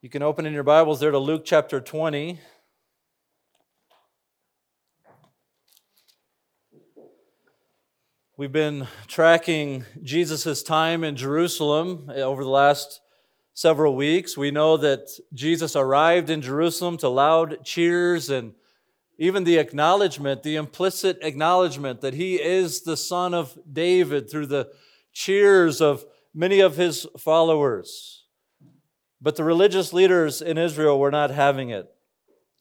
You can open in your Bibles there to Luke chapter 20. We've been tracking Jesus' time in Jerusalem eh, over the last several weeks. We know that Jesus arrived in Jerusalem to loud cheers and even the acknowledgement, the implicit acknowledgement that he is the son of David through the cheers of many of his followers. But the religious leaders in Israel were not having it.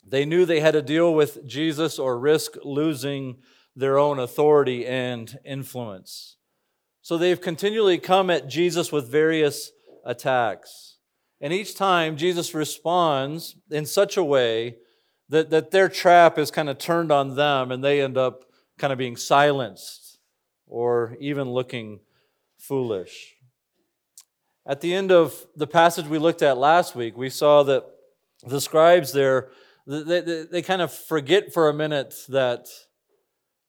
They knew they had to deal with Jesus or risk losing their own authority and influence. So they've continually come at Jesus with various attacks. And each time Jesus responds in such a way that, that their trap is kind of turned on them and they end up kind of being silenced or even looking foolish. At the end of the passage we looked at last week, we saw that the scribes there, they, they, they kind of forget for a minute that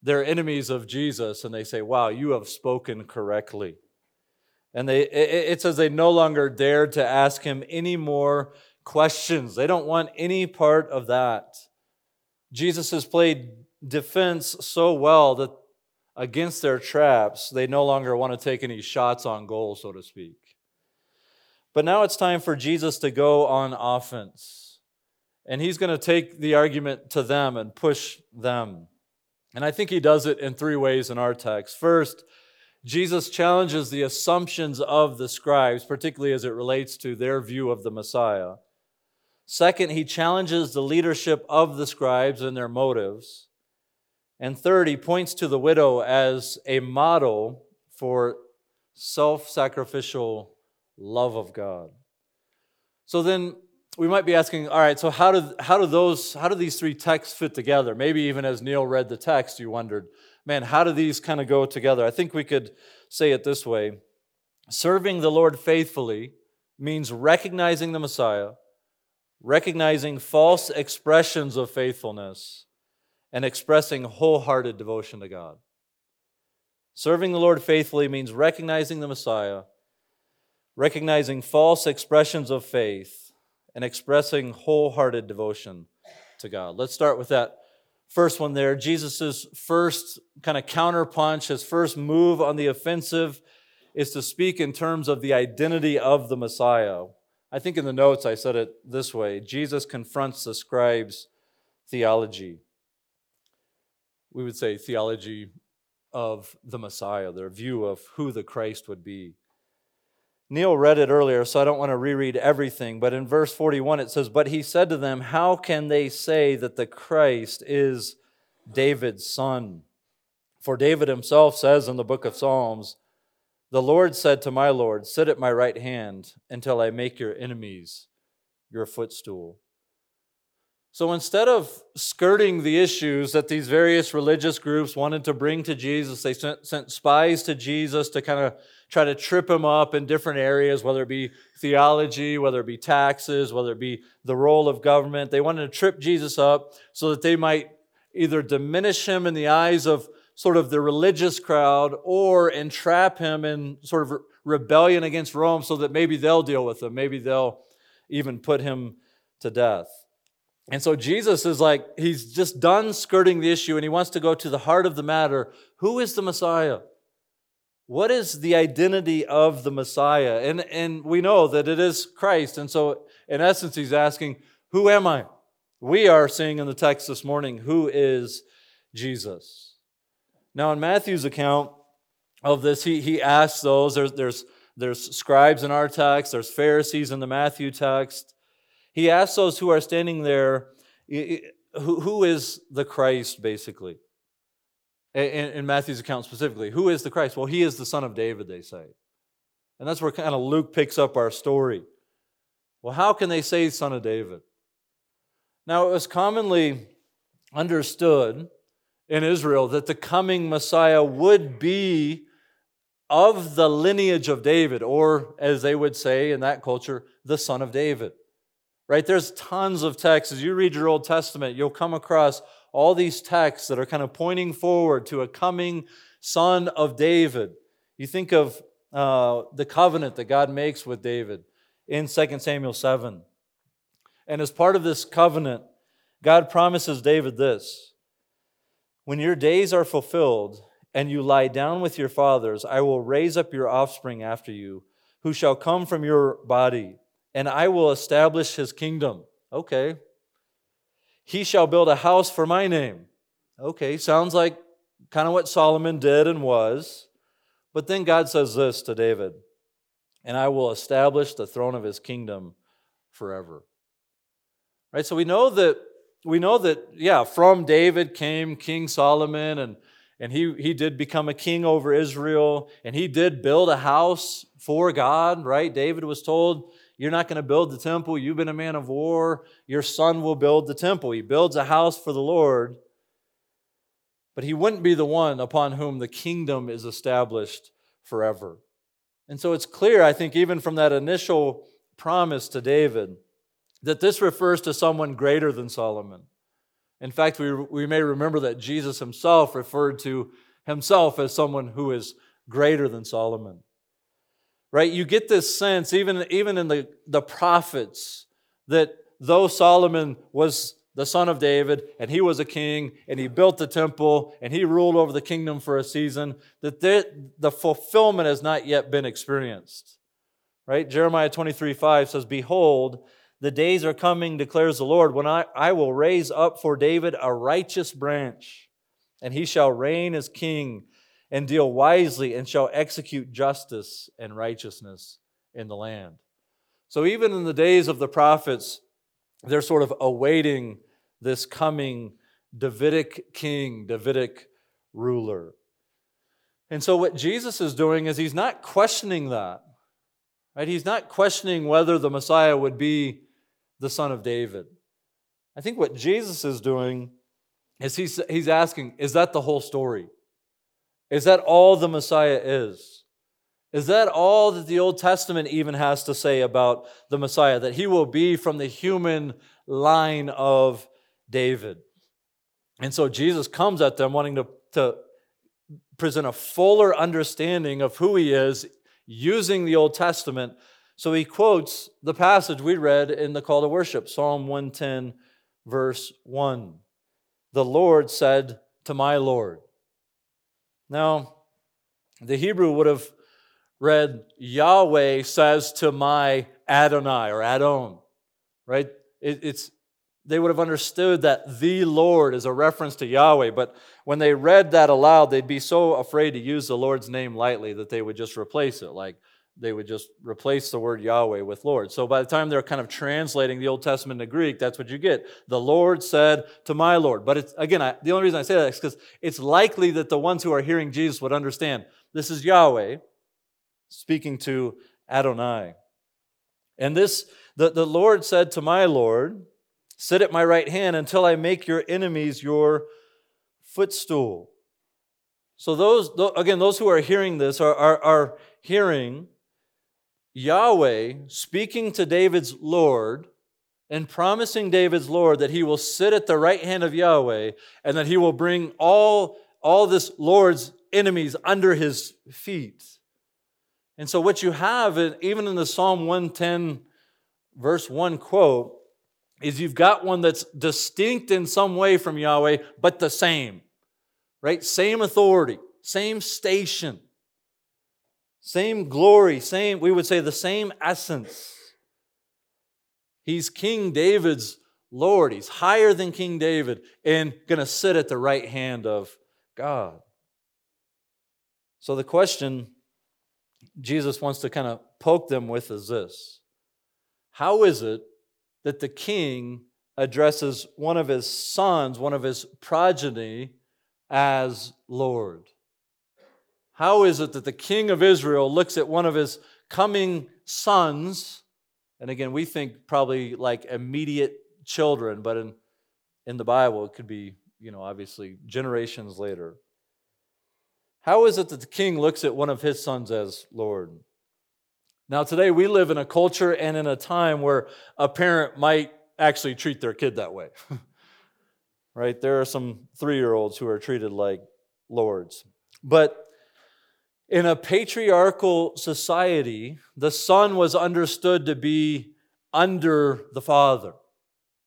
they're enemies of Jesus and they say, Wow, you have spoken correctly. And they, it says they no longer dared to ask him any more questions. They don't want any part of that. Jesus has played defense so well that against their traps, they no longer want to take any shots on goal, so to speak. But now it's time for Jesus to go on offense. And he's going to take the argument to them and push them. And I think he does it in three ways in our text. First, Jesus challenges the assumptions of the scribes, particularly as it relates to their view of the Messiah. Second, he challenges the leadership of the scribes and their motives. And third, he points to the widow as a model for self sacrificial love of God. So then we might be asking, all right, so how do, how do those, how do these three texts fit together? Maybe even as Neil read the text, you wondered, man, how do these kind of go together? I think we could say it this way Serving the Lord faithfully means recognizing the Messiah, recognizing false expressions of faithfulness, and expressing wholehearted devotion to God. Serving the Lord faithfully means recognizing the Messiah, recognizing false expressions of faith, and expressing wholehearted devotion to God. Let's start with that first one there. Jesus' first kind of counterpunch, his first move on the offensive is to speak in terms of the identity of the Messiah. I think in the notes I said it this way Jesus confronts the scribes' theology. We would say theology of the Messiah, their view of who the Christ would be. Neil read it earlier, so I don't want to reread everything, but in verse 41 it says, But he said to them, How can they say that the Christ is David's son? For David himself says in the book of Psalms, The Lord said to my Lord, Sit at my right hand until I make your enemies your footstool. So instead of skirting the issues that these various religious groups wanted to bring to Jesus, they sent, sent spies to Jesus to kind of try to trip him up in different areas, whether it be theology, whether it be taxes, whether it be the role of government. They wanted to trip Jesus up so that they might either diminish him in the eyes of sort of the religious crowd or entrap him in sort of rebellion against Rome so that maybe they'll deal with him. Maybe they'll even put him to death. And so Jesus is like, he's just done skirting the issue and he wants to go to the heart of the matter. Who is the Messiah? What is the identity of the Messiah? And, and we know that it is Christ. And so, in essence, he's asking, Who am I? We are seeing in the text this morning, Who is Jesus? Now, in Matthew's account of this, he, he asks those, there's, there's, there's scribes in our text, there's Pharisees in the Matthew text. He asks those who are standing there, who, who is the Christ, basically? In, in Matthew's account specifically. Who is the Christ? Well, he is the son of David, they say. And that's where kind of Luke picks up our story. Well, how can they say son of David? Now, it was commonly understood in Israel that the coming Messiah would be of the lineage of David, or as they would say in that culture, the son of David. Right? There's tons of texts. As you read your Old Testament, you'll come across all these texts that are kind of pointing forward to a coming son of David. You think of uh, the covenant that God makes with David in 2 Samuel 7. And as part of this covenant, God promises David this When your days are fulfilled and you lie down with your fathers, I will raise up your offspring after you, who shall come from your body, and I will establish his kingdom. Okay. He shall build a house for my name. Okay, sounds like kind of what Solomon did and was. But then God says this to David and I will establish the throne of his kingdom forever. Right? So we know that we know that yeah, from David came King Solomon and and he he did become a king over Israel and he did build a house for God, right? David was told, you're not going to build the temple, you've been a man of war, your son will build the temple. He builds a house for the Lord. But he wouldn't be the one upon whom the kingdom is established forever. And so it's clear, I think, even from that initial promise to David, that this refers to someone greater than Solomon. In fact, we, we may remember that Jesus himself referred to himself as someone who is greater than Solomon. Right? You get this sense, even, even in the, the prophets, that though Solomon was the son of David, and he was a king, and he built the temple, and he ruled over the kingdom for a season, that the, the fulfillment has not yet been experienced. Right? Jeremiah 23 5 says, Behold, the days are coming, declares the Lord, when I, I will raise up for David a righteous branch, and he shall reign as king and deal wisely and shall execute justice and righteousness in the land. So, even in the days of the prophets, they're sort of awaiting this coming Davidic king, Davidic ruler. And so, what Jesus is doing is he's not questioning that. Right? He's not questioning whether the Messiah would be the son of David. I think what Jesus is doing is he's, he's asking, is that the whole story? Is that all the Messiah is? Is that all that the Old Testament even has to say about the Messiah? That he will be from the human line of David. And so Jesus comes at them wanting to, to present a fuller understanding of who he is using the Old Testament so he quotes the passage we read in the call to worship, Psalm 110, verse 1. The Lord said to my Lord. Now, the Hebrew would have read, Yahweh says to my Adonai or Adon, right? It, it's, they would have understood that the Lord is a reference to Yahweh, but when they read that aloud, they'd be so afraid to use the Lord's name lightly that they would just replace it, like they would just replace the word Yahweh with Lord. So by the time they're kind of translating the Old Testament to Greek, that's what you get. The Lord said to my Lord. But it's, again, I, the only reason I say that is because it's likely that the ones who are hearing Jesus would understand this is Yahweh speaking to Adonai. And this, the, the Lord said to my Lord, Sit at my right hand until I make your enemies your footstool. So, those, again, those who are hearing this are, are, are hearing Yahweh speaking to David's Lord and promising David's Lord that he will sit at the right hand of Yahweh and that he will bring all, all this Lord's enemies under his feet. And so, what you have, even in the Psalm 110, verse 1 quote, is you've got one that's distinct in some way from Yahweh, but the same, right? Same authority, same station. Same glory, same, we would say the same essence. He's King David's Lord. He's higher than King David and going to sit at the right hand of God. So the question Jesus wants to kind of poke them with is this How is it that the king addresses one of his sons, one of his progeny, as Lord? How is it that the king of Israel looks at one of his coming sons, and again, we think probably like immediate children, but in, in the Bible, it could be, you know, obviously generations later. How is it that the king looks at one of his sons as Lord? Now, today we live in a culture and in a time where a parent might actually treat their kid that way. right? There are some three year olds who are treated like lords. But in a patriarchal society, the son was understood to be under the father,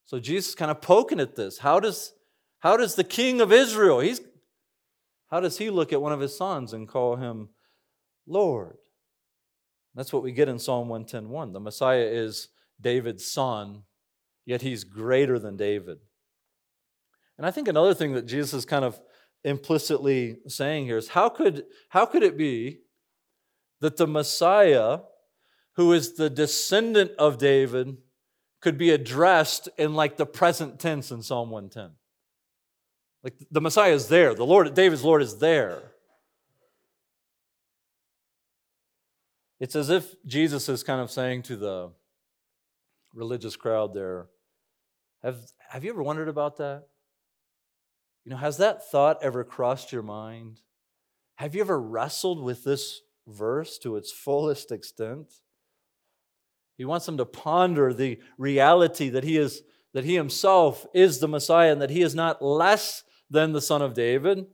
So Jesus is kind of poking at this. How does, how does the king of Israel, he's, how does he look at one of his sons and call him Lord? That's what we get in Psalm 110.1. The Messiah is David's son, yet he's greater than David. And I think another thing that Jesus is kind of implicitly saying here is how could, how could it be that the Messiah, who is the descendant of David, could be addressed in like the present tense in Psalm 110? Like the Messiah is there, the Lord, David's Lord is there. It's as if Jesus is kind of saying to the religious crowd there, have, have you ever wondered about that? You know, has that thought ever crossed your mind? Have you ever wrestled with this verse to its fullest extent? He wants them to ponder the reality that he is that he himself is the Messiah and that he is not less than the son of David,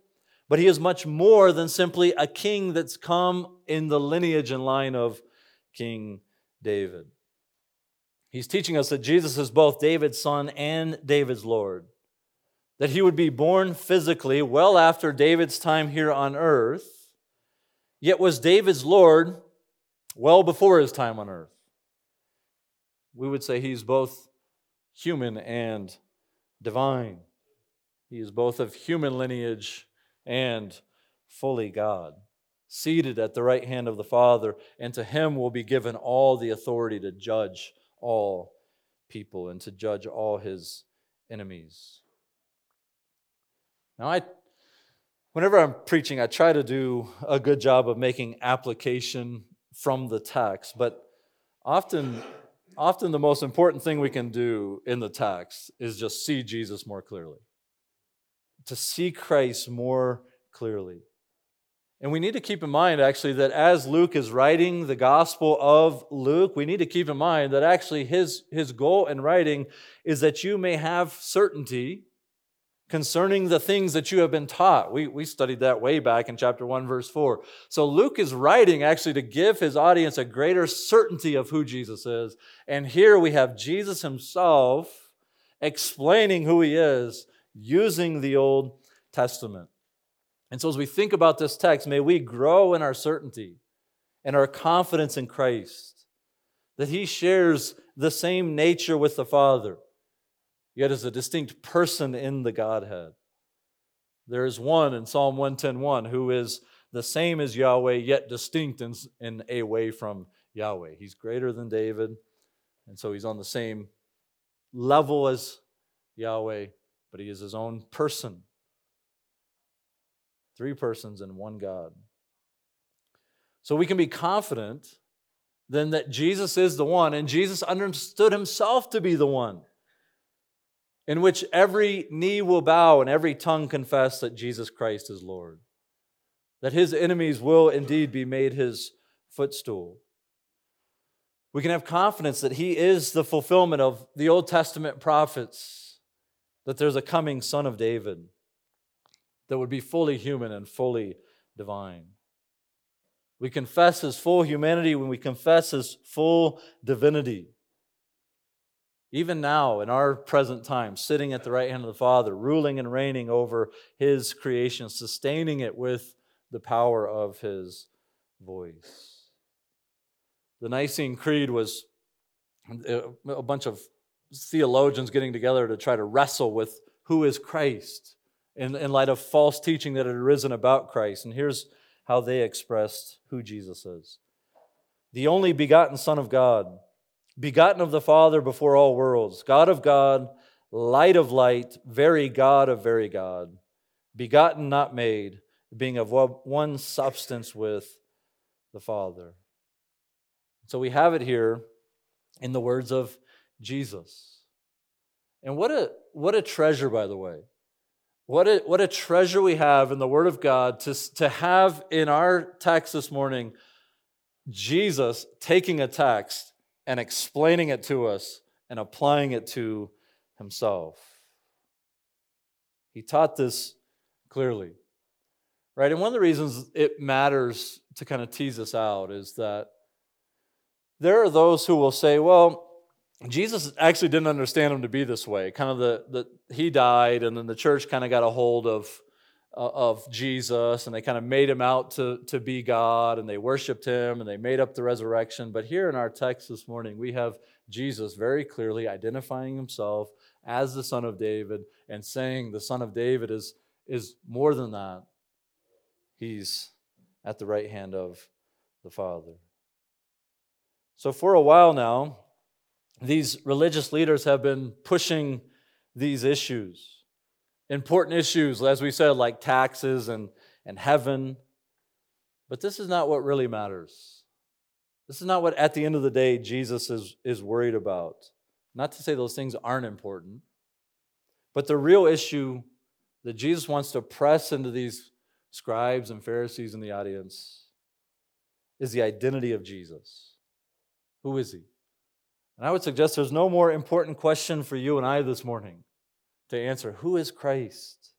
but he is much more than simply a king that's come in the lineage and line of King David. He's teaching us that Jesus is both David's son and David's Lord. That he would be born physically well after David's time here on earth, yet was David's Lord well before his time on earth. We would say he's both human and divine. He is both of human lineage and fully God, seated at the right hand of the Father, and to him will be given all the authority to judge all people and to judge all his enemies. Now, I, whenever I'm preaching, I try to do a good job of making application from the text, but often, often the most important thing we can do in the text is just see Jesus more clearly, to see Christ more clearly. And we need to keep in mind, actually, that as Luke is writing the Gospel of Luke, we need to keep in mind that actually his, his goal in writing is that you may have certainty concerning the things that you have been taught. We, we studied that way back in chapter 1, verse 4. So Luke is writing actually to give his audience a greater certainty of who Jesus is. And here we have Jesus himself explaining who he is using the Old Testament. And so, as we think about this text, may we grow in our certainty and our confidence in Christ, that He shares the same nature with the Father, yet is a distinct person in the Godhead. There is one in Psalm 110:1 who is the same as Yahweh, yet distinct in, in a way from Yahweh. He's greater than David, and so he's on the same level as Yahweh, but he is his own person. Three persons and one God. So we can be confident then that Jesus is the one, and Jesus understood himself to be the one in which every knee will bow and every tongue confess that Jesus Christ is Lord. That his enemies will indeed be made his footstool. We can have confidence that he is the fulfillment of the Old Testament prophets, that there's a coming son of David that would be fully human and fully divine. We confess his full humanity when we confess his full divinity. Even now, in our present time, sitting at the right hand of the Father, ruling and reigning over his creation, sustaining it with the power of his voice. The Nicene Creed was uh, a bunch of theologians getting together to try to wrestle with who is Christ in, in light of false teaching that had arisen about Christ. And here's how they expressed who Jesus is the only begotten Son of God, begotten of the Father before all worlds, God of God, light of light, very God of very God, begotten, not made, being of one substance with the Father. So we have it here in the words of Jesus. And what a, what a treasure, by the way. What a, what a treasure we have in the Word of God to, to have in our text this morning Jesus taking a text and explaining it to us and applying it to himself. He taught this clearly. Right? And one of the reasons it matters to kind of tease this out is that there are those who will say, well, Jesus actually didn't understand him to be this way. Kind of the, the he died, and then the church kind of got a hold of, Uh, of Jesus, and they kind of made him out to, to be God, and they worshiped him, and they made up the resurrection. But here in our text this morning, we have Jesus very clearly identifying himself as the Son of David and saying the Son of David is, is more than that. He's at the right hand of the Father. So, for a while now, these religious leaders have been pushing these issues. Important issues, as we said, like taxes and, and heaven. But this is not what really matters. This is not what, at the end of the day, Jesus is, is worried about. Not to say those things aren't important, but the real issue that Jesus wants to press into these scribes and Pharisees in the audience is the identity of Jesus. Who is he? And I would suggest there's no more important question for you and I this morning to answer Who is Christ?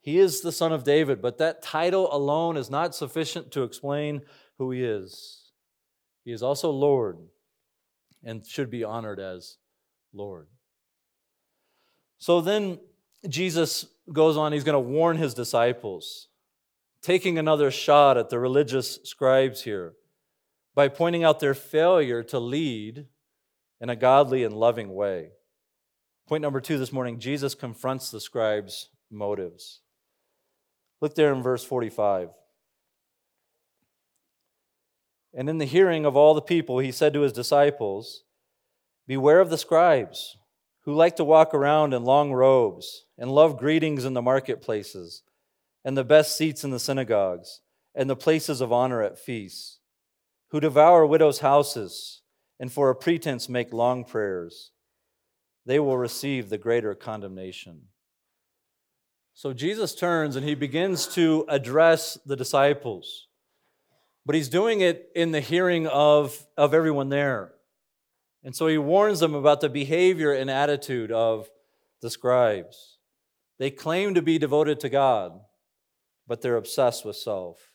He is the Son of David, but that title alone is not sufficient to explain who he is. He is also Lord and should be honored as Lord. So then Jesus goes on, he's going to warn his disciples, taking another shot at the religious scribes here by pointing out their failure to lead in a godly and loving way. Point number two this morning Jesus confronts the scribes' motives. Look there in verse 45. And in the hearing of all the people, he said to his disciples, Beware of the scribes who like to walk around in long robes and love greetings in the marketplaces and the best seats in the synagogues and the places of honor at feasts, who devour widows' houses and for a pretense make long prayers, they will receive the greater condemnation. So Jesus turns and he begins to address the disciples, but he's doing it in the hearing of, of everyone there. And so he warns them about the behavior and attitude of the scribes. They claim to be devoted to God, but they're obsessed with self.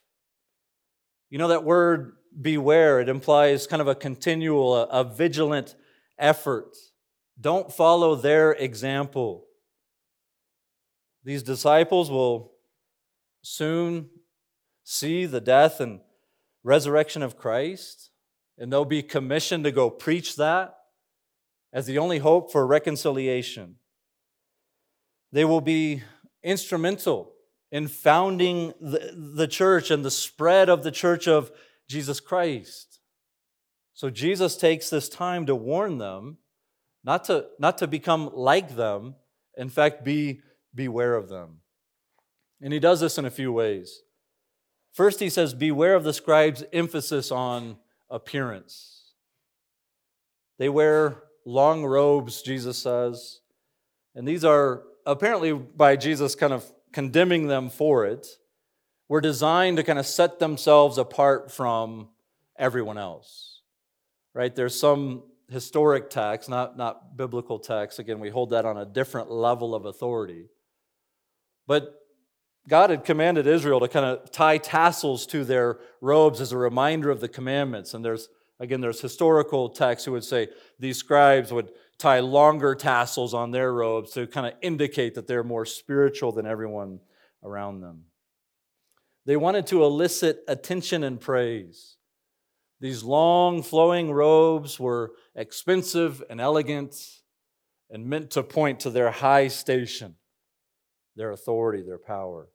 You know that word beware, it implies kind of a continual, a, a vigilant effort. Don't follow their example. These disciples will soon see the death and resurrection of Christ, and they'll be commissioned to go preach that as the only hope for reconciliation. They will be instrumental in founding the, the church and the spread of the church of Jesus Christ. So Jesus takes this time to warn them, not to, not to become like them, in fact, be beware of them. And he does this in a few ways. First, he says, Beware of the scribes' emphasis on appearance. They wear long robes, Jesus says, and these are apparently by Jesus kind of condemning them for it were designed to kind of set themselves apart from everyone else. Right? There's some historic text, not, not biblical text. Again, we hold that on a different level of authority. But God had commanded Israel to kind of tie tassels to their robes as a reminder of the commandments. And there's, again, there's historical texts who would say these scribes would tie longer tassels on their robes to kind of indicate that they're more spiritual than everyone around them. They wanted to elicit attention and praise. These long flowing robes were expensive and elegant and meant to point to their high station, their authority, their power.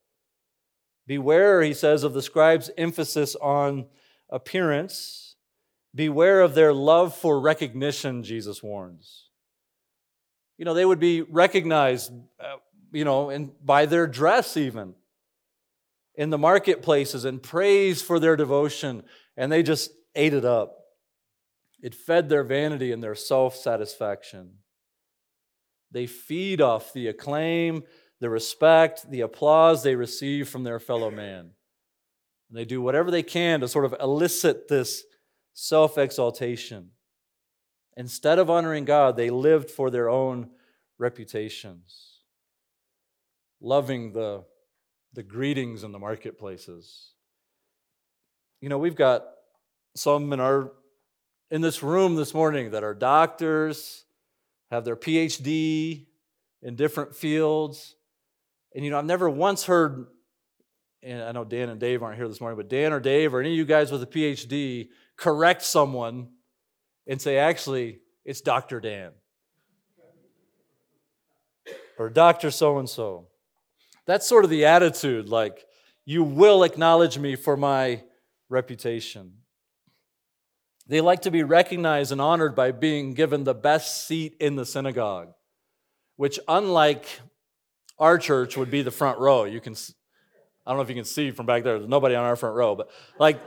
Beware, he says, of the scribes' emphasis on appearance. Beware of their love for recognition, Jesus warns. You know, they would be recognized, uh, you know, in, by their dress, even in the marketplaces and praised for their devotion, and they just ate it up. It fed their vanity and their self satisfaction. They feed off the acclaim, the respect, the applause they receive from their fellow man. And they do whatever they can to sort of elicit this self exaltation. Instead of honoring God, they lived for their own reputations, loving the the greetings in the marketplaces. You know, we've got some in our in this room this morning that are doctors, have their PhD in different fields. And you know, I've never once heard, and I know Dan and Dave aren't here this morning, but Dan or Dave or any of you guys with a PhD correct someone and say, actually, it's Dr. Dan or Dr. So and so. That's sort of the attitude, like, you will acknowledge me for my reputation. They like to be recognized and honored by being given the best seat in the synagogue, which, unlike our church, would be the front row. You can, I don't know if you can see from back there, there's nobody on our front row, but like,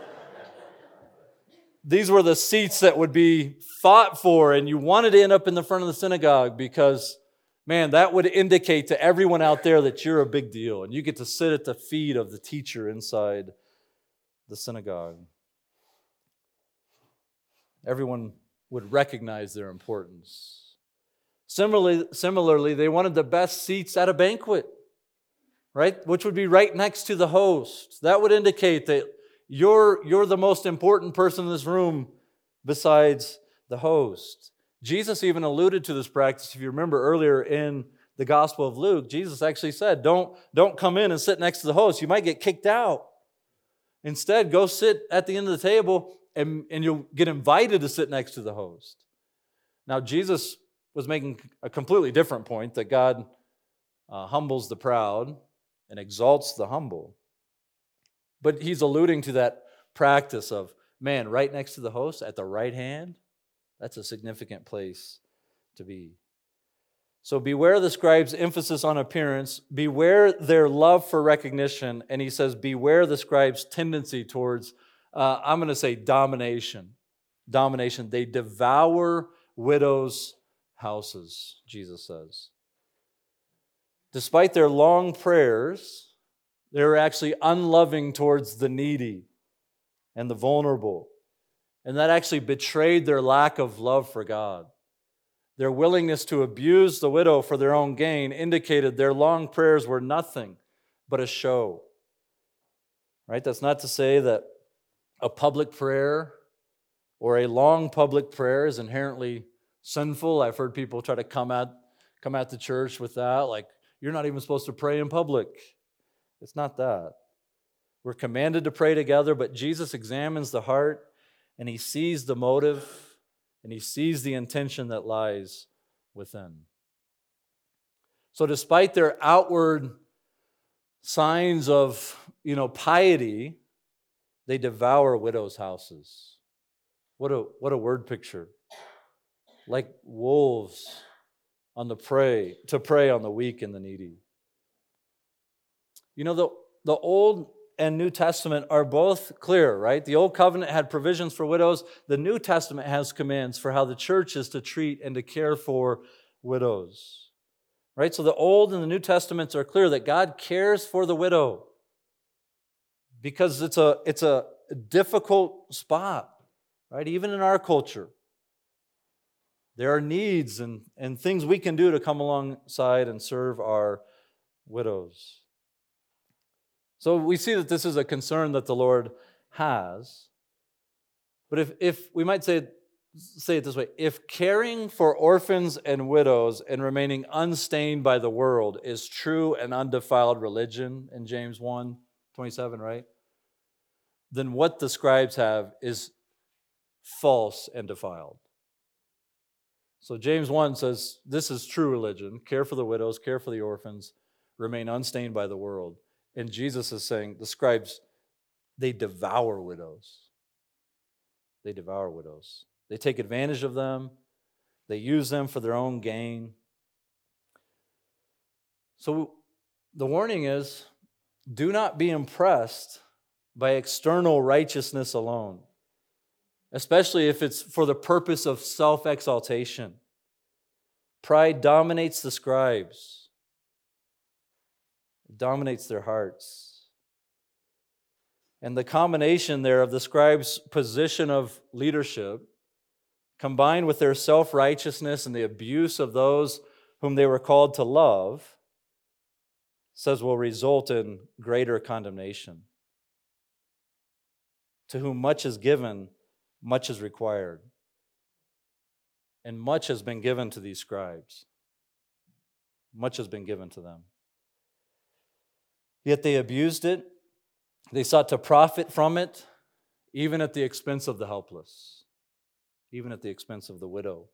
these were the seats that would be fought for, and you wanted to end up in the front of the synagogue because, man, that would indicate to everyone out there that you're a big deal, and you get to sit at the feet of the teacher inside the synagogue. Everyone would recognize their importance. Similarly, similarly, they wanted the best seats at a banquet, right? Which would be right next to the host. That would indicate that you're, you're the most important person in this room besides the host. Jesus even alluded to this practice. If you remember earlier in the Gospel of Luke, Jesus actually said, Don't, don't come in and sit next to the host. You might get kicked out. Instead, go sit at the end of the table and, and you'll get invited to sit next to the host. Now, Jesus was making a completely different point that God uh, humbles the proud and exalts the humble. But he's alluding to that practice of, man, right next to the host at the right hand, that's a significant place to be. So beware the scribes' emphasis on appearance, beware their love for recognition, and he says, beware the scribes' tendency towards, uh, I'm going to say, domination. Domination. They devour widows' houses, Jesus says. Despite their long prayers, they're actually unloving towards the needy and the vulnerable. And that actually betrayed their lack of love for God. Their willingness to abuse the widow for their own gain indicated their long prayers were nothing but a show. Right? That's not to say that a public prayer or a long public prayer is inherently sinful. I've heard people try to come at come at the church with that like you're not even supposed to pray in public. It's not that. We're commanded to pray together, but Jesus examines the heart and he sees the motive and he sees the intention that lies within. So, despite their outward signs of you know, piety, they devour widows' houses. What a, what a word picture. Like wolves on the prey, to prey on the weak and the needy. You know, the, the old and New Testament are both clear, right? The Old Covenant had provisions for widows. The New Testament has commands for how the church is to treat and to care for widows, right? So the Old and the New Testaments are clear that God cares for the widow because it's a, it's a difficult spot, right? Even in our culture. There are needs and, and things we can do to come alongside and serve our widows. So we see that this is a concern that the Lord has. But if, if we might say, say it this way if caring for orphans and widows and remaining unstained by the world is true and undefiled religion in James 1 27, right? Then what the scribes have is false and defiled. So James 1 says this is true religion care for the widows, care for the orphans, remain unstained by the world. And Jesus is saying the scribes, they devour widows. They devour widows. They take advantage of them, they use them for their own gain. So the warning is do not be impressed by external righteousness alone, especially if it's for the purpose of self exaltation. Pride dominates the scribes dominates their hearts. And the combination there of the scribes' position of leadership, combined with their self righteousness and the abuse of those whom they were called to love, says will result in greater condemnation. To whom much is given, much is required. And much has been given to these scribes. Much has been given to them. Yet they abused it. They sought to profit from it, even at the expense of the helpless, even at the expense of the widow.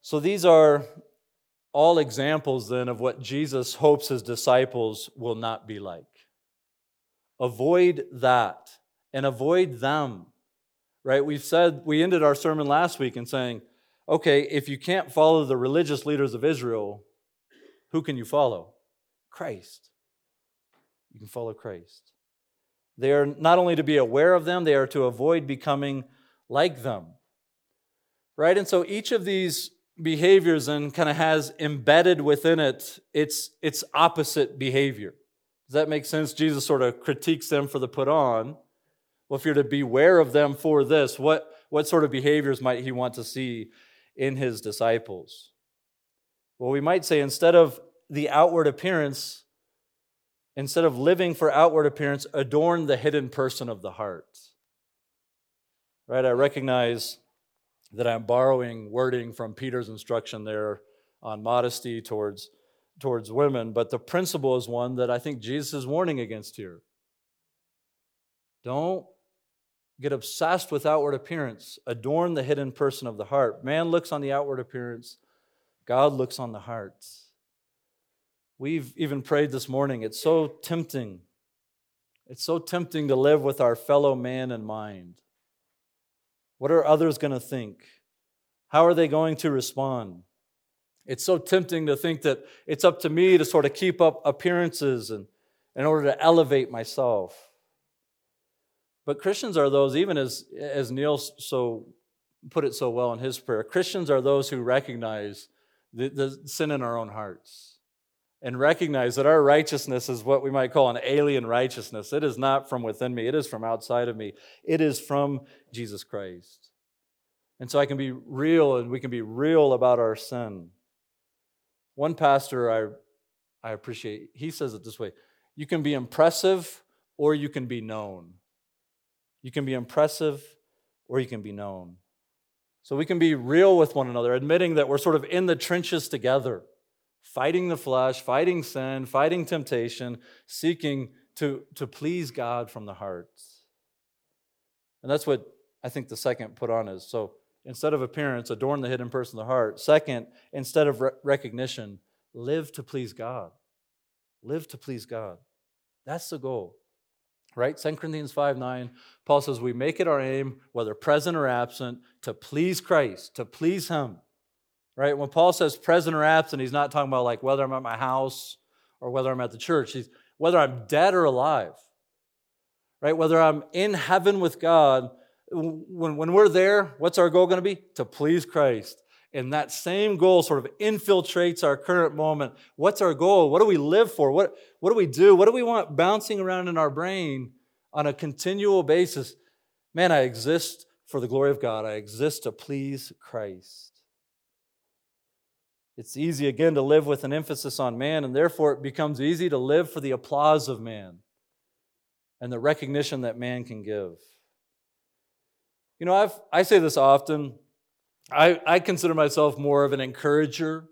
So these are all examples then of what Jesus hopes his disciples will not be like. Avoid that and avoid them. Right? We've said, we ended our sermon last week in saying, okay, if you can't follow the religious leaders of Israel, who can you follow? Christ. You can follow Christ. They are not only to be aware of them, they are to avoid becoming like them. Right? And so each of these behaviors and kind of has embedded within it its its opposite behavior. Does that make sense? Jesus sort of critiques them for the put on. Well, if you're to beware of them for this, what, what sort of behaviors might he want to see in his disciples? Well, we might say instead of the outward appearance, instead of living for outward appearance, adorn the hidden person of the heart. Right? I recognize that I'm borrowing wording from Peter's instruction there on modesty towards, towards women, but the principle is one that I think Jesus is warning against here. Don't get obsessed with outward appearance. Adorn the hidden person of the heart. Man looks on the outward appearance, God looks on the heart. We've even prayed this morning. It's so tempting. It's so tempting to live with our fellow man in mind. What are others going to think? How are they going to respond? It's so tempting to think that it's up to me to sort of keep up appearances and in order to elevate myself. But Christians are those, even as, as Neil so put it so well in his prayer, Christians are those who recognize the, the sin in our own hearts and recognize that our righteousness is what we might call an alien righteousness. It is not from within me, it is from outside of me, it is from Jesus Christ. And so I can be real and we can be real about our sin. One pastor I, I appreciate, he says it this way you can be impressive or you can be known. You can be impressive or you can be known. So we can be real with one another, admitting that we're sort of in the trenches together, fighting the flesh, fighting sin, fighting temptation, seeking to, to please God from the heart. And that's what I think the second put on is. So instead of appearance, adorn the hidden person of the heart. Second, instead of re- recognition, live to please God. Live to please God. That's the goal right? 2 Corinthians 5 9, Paul says, We make it our aim, whether present or absent, to please Christ, to please Him, right? When Paul says present or absent, he's not talking about like whether I'm at my house or whether I'm at the church. He's whether I'm dead or alive, right? Whether I'm in heaven with God. When, when we're there, what's our goal going to be? To please Christ. And that same goal sort of infiltrates our current moment. What's our goal? What do we live for? What, what do we do? What do we want bouncing around in our brain on a continual basis? Man, I exist for the glory of God. I exist to please Christ. It's easy, again, to live with an emphasis on man, and therefore it becomes easy to live for the applause of man and the recognition that man can give. You know, I've, I say this often I, I consider myself more of an encourager,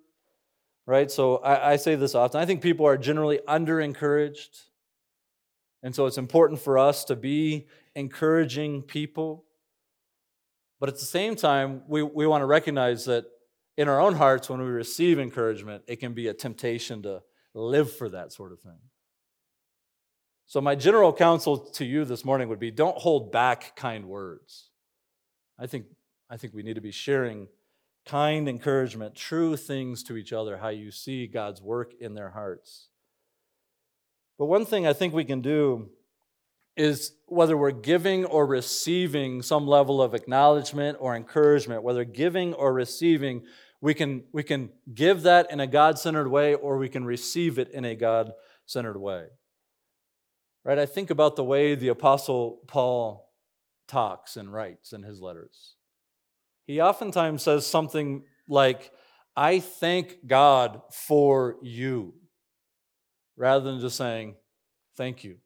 right? So I, I say this often. I think people are generally under encouraged. And so it's important for us to be encouraging people. But at the same time, we, we want to recognize that in our own hearts, when we receive encouragement, it can be a temptation to live for that sort of thing. So, my general counsel to you this morning would be don't hold back kind words. I think I think we need to be sharing kind encouragement, true things to each other, how you see God's work in their hearts. But one thing I think we can do is whether we're giving or receiving some level of acknowledgement or encouragement, whether giving or receiving, we can, we can give that in a God centered way or we can receive it in a God centered way. Right? I think about the way the Apostle Paul talks and writes in his letters he oftentimes says something like, I thank God for you, rather than just saying, thank you.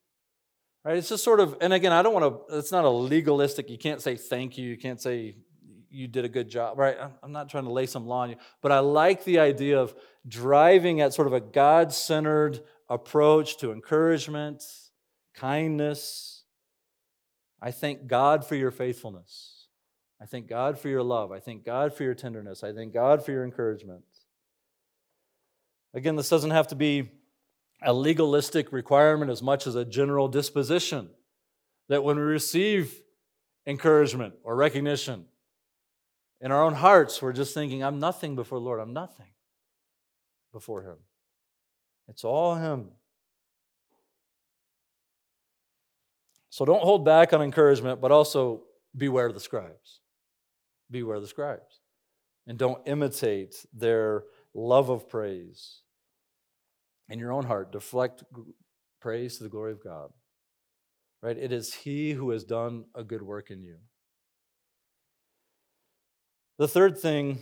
Right? It's just sort of, and again, I don't want to, it's not a legalistic, you can't say thank you, you can't say, you did a good job, right? I'm not trying to lay some law on you, but I like the idea of driving at sort of a God centered approach to encouragement, kindness. I thank God for your faithfulness. I thank God for your love. I thank God for your tenderness. I thank God for your encouragement. Again, this doesn't have to be a legalistic requirement as much as a general disposition that when we receive encouragement or recognition in our own hearts, we're just thinking, I'm nothing before Lord. I'm nothing before Him. It's all Him. So don't hold back on encouragement, but also beware of the scribes. Beware of the scribes. And don't imitate their love of praise. In your own heart, deflect praise to the glory of God. Right? It is He who has done a good work in you. The third thing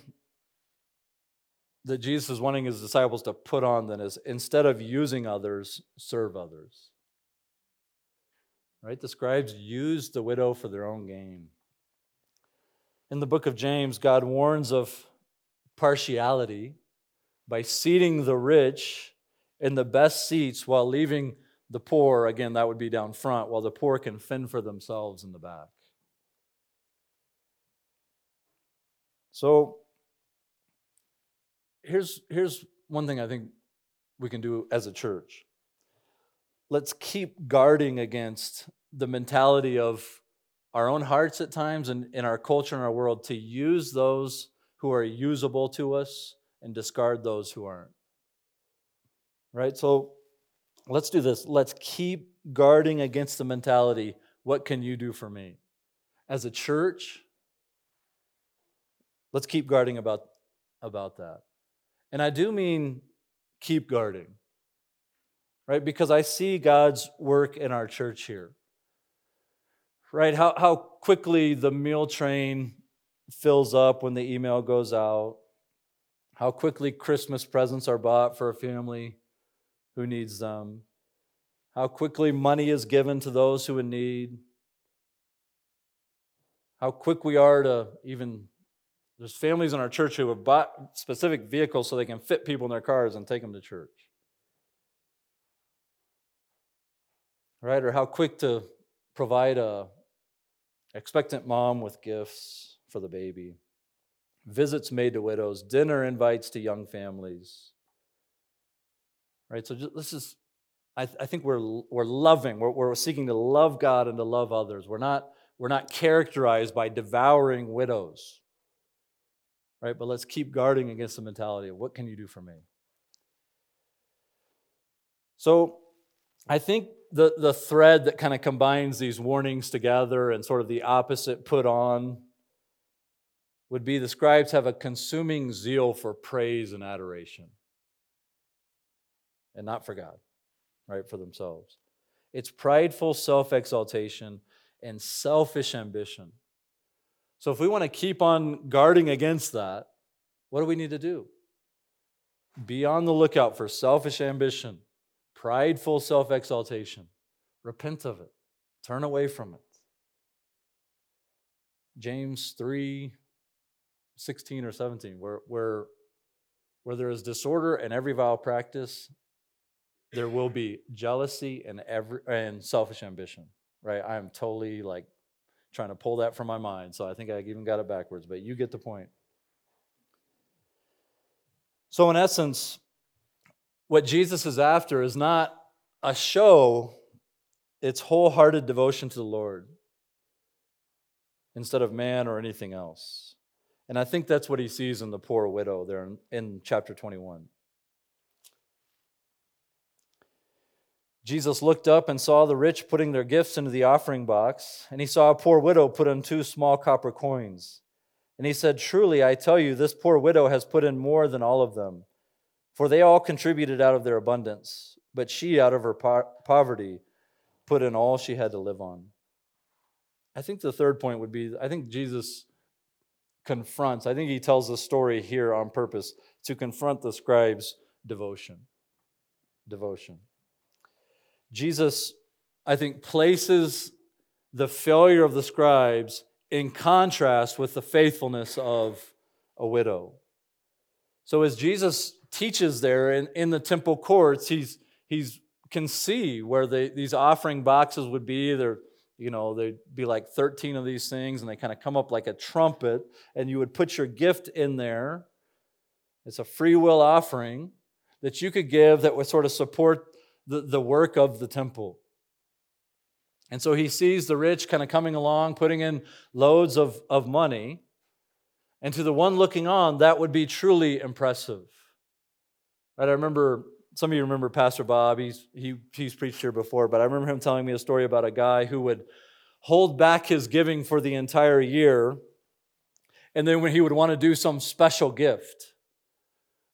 that Jesus is wanting his disciples to put on then is instead of using others, serve others. Right? The scribes used the widow for their own gain. In the book of James, God warns of partiality by seating the rich in the best seats while leaving the poor, again, that would be down front, while the poor can fend for themselves in the back. So here's, here's one thing I think we can do as a church. Let's keep guarding against the mentality of our own hearts at times and in our culture and our world to use those who are usable to us and discard those who aren't. Right? So let's do this. Let's keep guarding against the mentality what can you do for me? As a church, let's keep guarding about, about that. And I do mean keep guarding, right? Because I see God's work in our church here, right? How, how quickly the meal train fills up when the email goes out, how quickly Christmas presents are bought for a family who needs them, how quickly money is given to those who in need, how quick we are to even. There's families in our church who have bought specific vehicles so they can fit people in their cars and take them to church. Right? Or how quick to provide a expectant mom with gifts for the baby, visits made to widows, dinner invites to young families, right? So just, this is, I, th- I think we're, we're loving, we're, we're seeking to love God and to love others. We're not, we're not characterized by devouring widows, right? But let's keep guarding against the mentality of what can you do for me? So I think the, the thread that kind of combines these warnings together and sort of the opposite put on would be the scribes have a consuming zeal for praise and adoration and not for God, right? For themselves. It's prideful self exaltation and selfish ambition. So, if we want to keep on guarding against that, what do we need to do? Be on the lookout for selfish ambition, prideful self exaltation. Repent of it, turn away from it. James 3 16 or 17, where, where, where there is disorder and every vile practice, there will be jealousy and every and selfish ambition right i am totally like trying to pull that from my mind. So i think i even got it backwards but you get the point. So in essence what jesus is after is not a show it's wholehearted devotion to the lord instead of man or anything else. And i think that's what he sees in the poor widow there in, in chapter 21 Jesus looked up and saw the rich putting their gifts into the offering box, and he saw a poor widow put in two small copper coins. And he said, Truly, I tell you, this poor widow has put in more than all of them, for they all contributed out of their abundance, but she, out of her po- poverty, put in all she had to live on. I think the third point would be I think Jesus confronts, I think he tells the story here on purpose to confront the scribes' devotion. Devotion. Jesus, I think, places the failure of the scribes in contrast with the faithfulness of a widow. So as Jesus teaches there in, in the temple courts, he's, he's can see where they, these offering boxes would be. They're, you know, they'd be like 13 of these things, and they kind of come up like a trumpet, and you would put your gift in there. It's a free will offering that you could give that would sort of support the, the work of the temple. And so he sees the rich kind of coming along, putting in loads of, of money. And to the one looking on, that would be truly impressive. Right? I remember, some of you remember Pastor Bob. He's, he, he's preached here before, but I remember him telling me a story about a guy who would hold back his giving for the entire year. And then when he would want to do some special gift,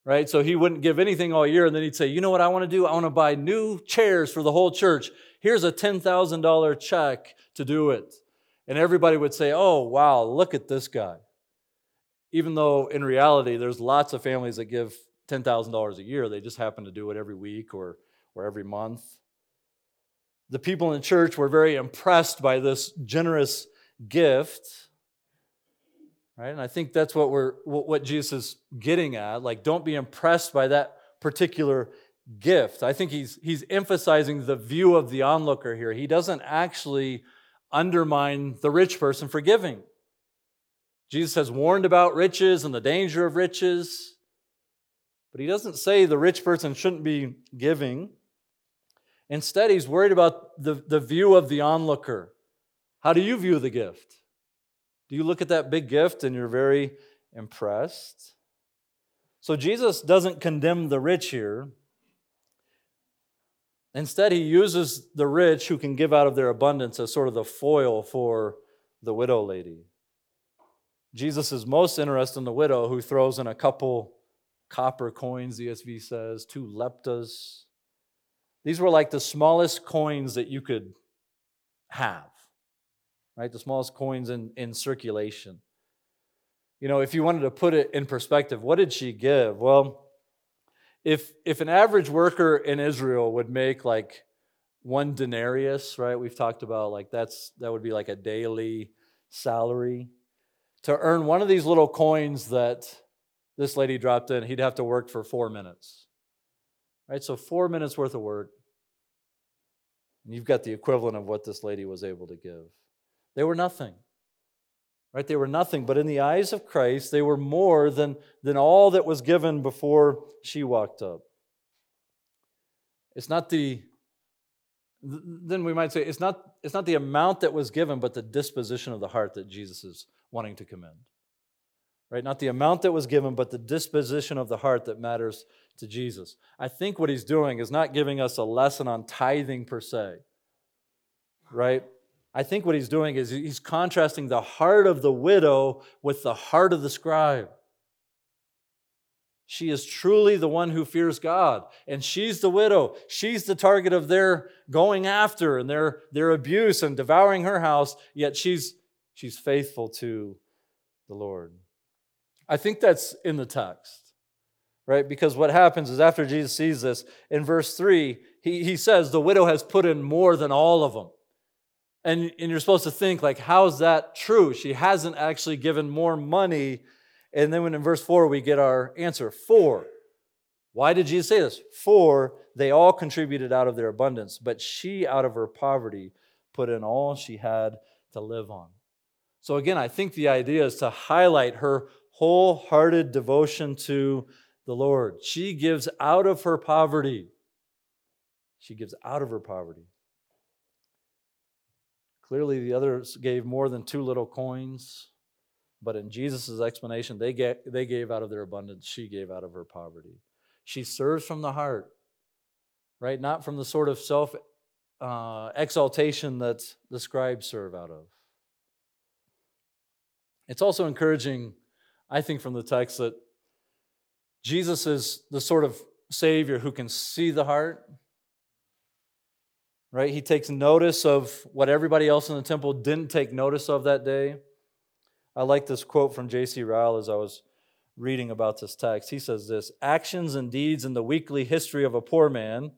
right? So he wouldn't give anything all year. And then he'd say, You know what I want to do? I want to buy new chairs for the whole church. Here's a $10,000 check to do it. And everybody would say, Oh, wow, look at this guy. Even though in reality, there's lots of families that give $10,000 a year, they just happen to do it every week or, or every month. The people in the church were very impressed by this generous gift right? And i think that's what we're what jesus is getting at like don't be impressed by that particular gift. I think he's he's emphasizing the view of the onlooker here. He doesn't actually undermine the rich person for giving jesus has warned about riches and the danger of riches but he doesn't say the rich person shouldn't be giving. Instead he's worried about the, the view of the onlooker. How do you view the gift do you look at that big gift and you're very impressed? So Jesus doesn't condemn the rich here. Instead, he uses the rich who can give out of their abundance as sort of the foil for the widow lady. Jesus is most interested in the widow who throws in a couple copper coins, the ESV says, two leptas. These were like the smallest coins that you could have right? The smallest coins in, in circulation. You know, if you wanted to put it in perspective, what did she give? Well, if if an average worker in Israel would make like one denarius, right? We've talked about like that's that would be like a daily salary. To earn one of these little coins that this lady dropped in, he'd have to work for four minutes. Right? So four minutes worth of work. And you've got the equivalent of what this lady was able to give. They were nothing. Right? They were nothing, but in the eyes of Christ, they were more than, than all that was given before she walked up. It's not the then we might say it's not it's not the amount that was given, but the disposition of the heart that Jesus is wanting to commend. Right? Not the amount that was given, but the disposition of the heart that matters to Jesus. I think what he's doing is not giving us a lesson on tithing per se. Right? I think what he's doing is he's contrasting the heart of the widow with the heart of the scribe. She is truly the one who fears God, and she's the widow. She's the target of their going after and their, their abuse and devouring her house, yet she's, she's faithful to the Lord. I think that's in the text, right? Because what happens is after Jesus sees this, in verse 3, he, he says, The widow has put in more than all of them. And, and you're supposed to think, like, how's that true? She hasn't actually given more money. And then when in verse 4 we get our answer, for. Why did Jesus say this? For they all contributed out of their abundance, but she out of her poverty put in all she had to live on. So again, I think the idea is to highlight her wholehearted devotion to the Lord. She gives out of her poverty. She gives out of her poverty. Clearly, the others gave more than two little coins, but in Jesus' explanation, they, get, they gave out of their abundance, she gave out of her poverty. She serves from the heart, right? Not from the sort of self uh, exaltation that the scribes serve out of. It's also encouraging, I think, from the text that Jesus is the sort of Savior who can see the heart right? He takes notice of what everybody else in the temple didn't take notice of that day. I like this quote from J.C. Ryle as I was reading about this text. He says this Actions and deeds in the weekly history of a poor man,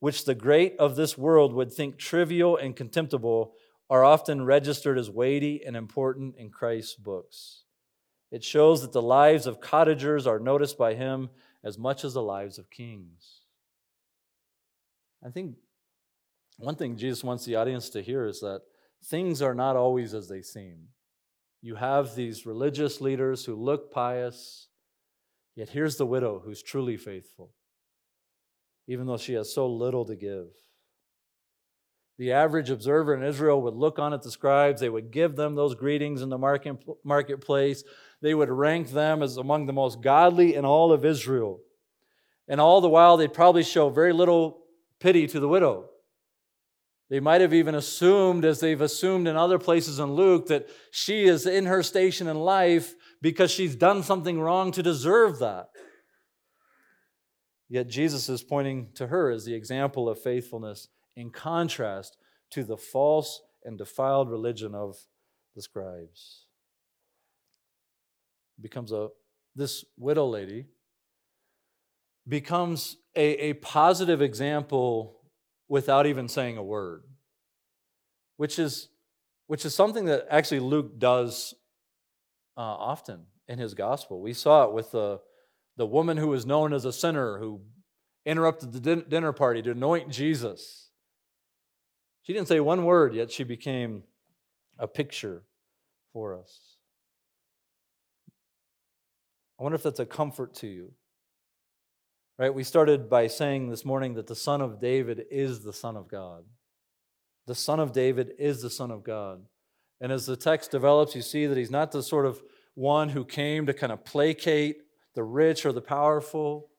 which the great of this world would think trivial and contemptible, are often registered as weighty and important in Christ's books. It shows that the lives of cottagers are noticed by him as much as the lives of kings. I think one thing Jesus wants the audience to hear is that things are not always as they seem. You have these religious leaders who look pious, yet here's the widow who's truly faithful, even though she has so little to give. The average observer in Israel would look on at the scribes, they would give them those greetings in the market, marketplace, they would rank them as among the most godly in all of Israel. And all the while, they'd probably show very little pity to the widow. They might have even assumed, as they've assumed in other places in Luke, that she is in her station in life because she's done something wrong to deserve that. Yet Jesus is pointing to her as the example of faithfulness in contrast to the false and defiled religion of the scribes. Becomes a this widow lady becomes a, a positive example without even saying a word, which is, which is something that actually Luke does uh, often in his gospel. We saw it with the, the woman who was known as a sinner who interrupted the din- dinner party to anoint Jesus. She didn't say one word, yet she became a picture for us. I wonder if that's a comfort to you. Right? We started by saying this morning that the Son of David is the Son of God. The Son of David is the Son of God. And as the text develops, you see that he's not the sort of one who came to kind of placate the rich or the powerful.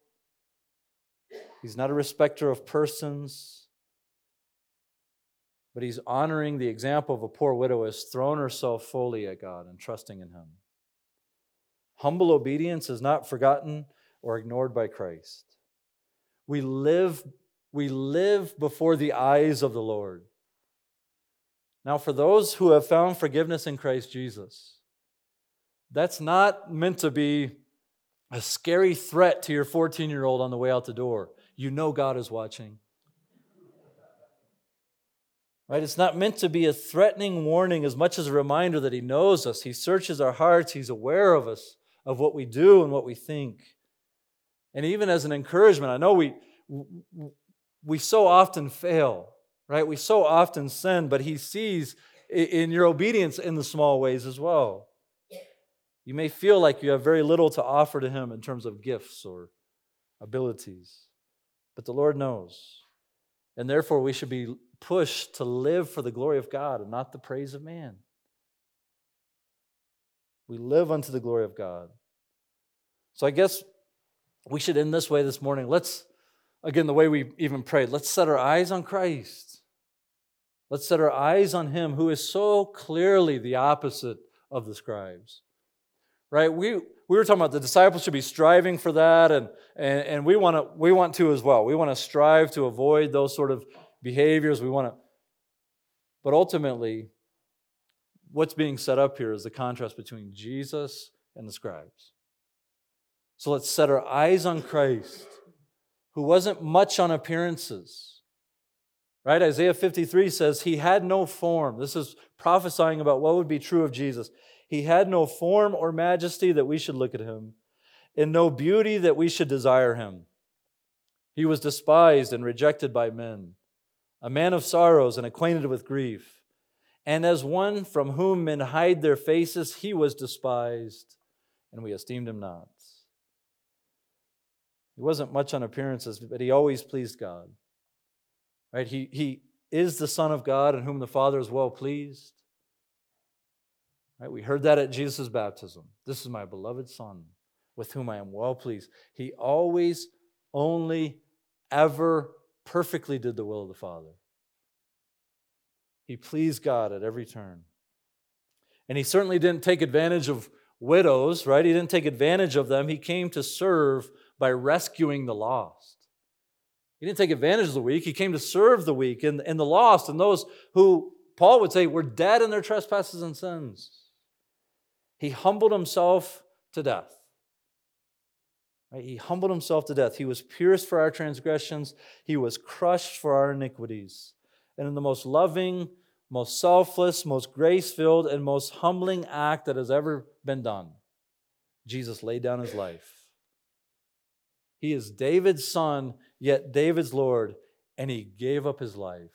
He's not a respecter of persons, but he's honoring the example of a poor widow who has thrown herself fully at God and trusting in him. Humble obedience is not forgotten or ignored by Christ. We live, we live before the eyes of the Lord. Now, for those who have found forgiveness in Christ Jesus, that's not meant to be a scary threat to your 14 year old on the way out the door. You know God is watching. Right? It's not meant to be a threatening warning as much as a reminder that He knows us. He searches our hearts. He's aware of us, of what we do and what we think. And even as an encouragement, I know we, we so often fail, right? We so often sin, but He sees in your obedience in the small ways as well. You may feel like you have very little to offer to Him in terms of gifts or abilities, but the Lord knows. And therefore, we should be pushed to live for the glory of God and not the praise of man. We live unto the glory of God. So I guess we should end this way this morning. Let's, again, the way we even prayed, let's set our eyes on Christ. Let's set our eyes on Him who is so clearly the opposite of the scribes. Right? We, we were talking about the disciples should be striving for that, and, and, and we, want to, we want to as well. We want to strive to avoid those sort of behaviors. We want to, but ultimately, what's being set up here is the contrast between Jesus and the scribes. So let's set our eyes on Christ, who wasn't much on appearances. Right? Isaiah 53 says he had no form. This is prophesying about what would be true of Jesus. He had no form or majesty that we should look at him, and no beauty that we should desire him. He was despised and rejected by men, a man of sorrows and acquainted with grief. And as one from whom men hide their faces, he was despised, and we esteemed him not. He wasn't much on appearances, but he always pleased God. Right? He, he is the Son of God in whom the Father is well pleased. Right? We heard that at Jesus' baptism. This is my beloved Son with whom I am well pleased. He always, only, ever perfectly did the will of the Father. He pleased God at every turn. And he certainly didn't take advantage of widows, right? He didn't take advantage of them. He came to serve by rescuing the lost. He didn't take advantage of the weak, he came to serve the weak and, and the lost and those who Paul would say were dead in their trespasses and sins. He humbled himself to death. Right? He humbled himself to death. He was pierced for our transgressions, he was crushed for our iniquities. And in the most loving, most selfless, most grace filled, and most humbling act that has ever been done. Jesus laid down his life. He is David's son, yet David's Lord, and he gave up his life.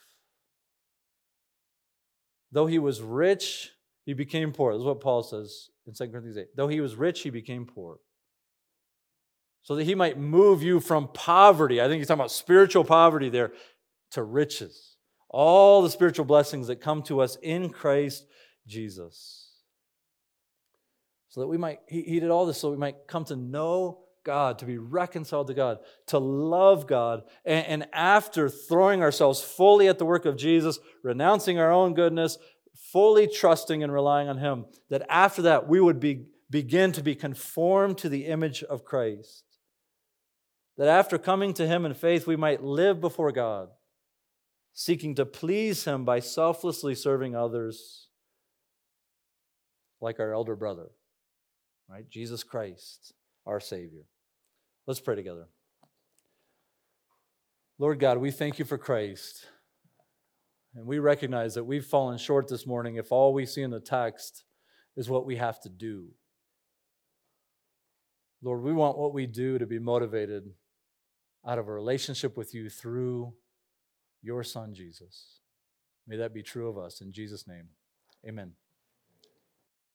Though he was rich, he became poor. This is what Paul says in 2 Corinthians 8. Though he was rich, he became poor. So that he might move you from poverty. I think he's talking about spiritual poverty there to riches. All the spiritual blessings that come to us in Christ Jesus. So that we might, he, he did all this so we might come to know God, to be reconciled to God, to love God. And, and, after throwing ourselves fully at the work of Jesus, renouncing our own goodness, fully trusting and relying on Him, that after that we would be, begin to be conformed to the image of Christ. That after coming to Him in faith, we might live before God seeking to please Him by selflessly serving others, like our elder brother, right? Jesus Christ, our Savior. Let's pray together. Lord God, we thank you for Christ. And we recognize that we've fallen short this morning if all we see in the text is what we have to do. Lord, we want what we do to be motivated out of a relationship with you through your Son, Jesus. May that be true of us. In Jesus' name, amen.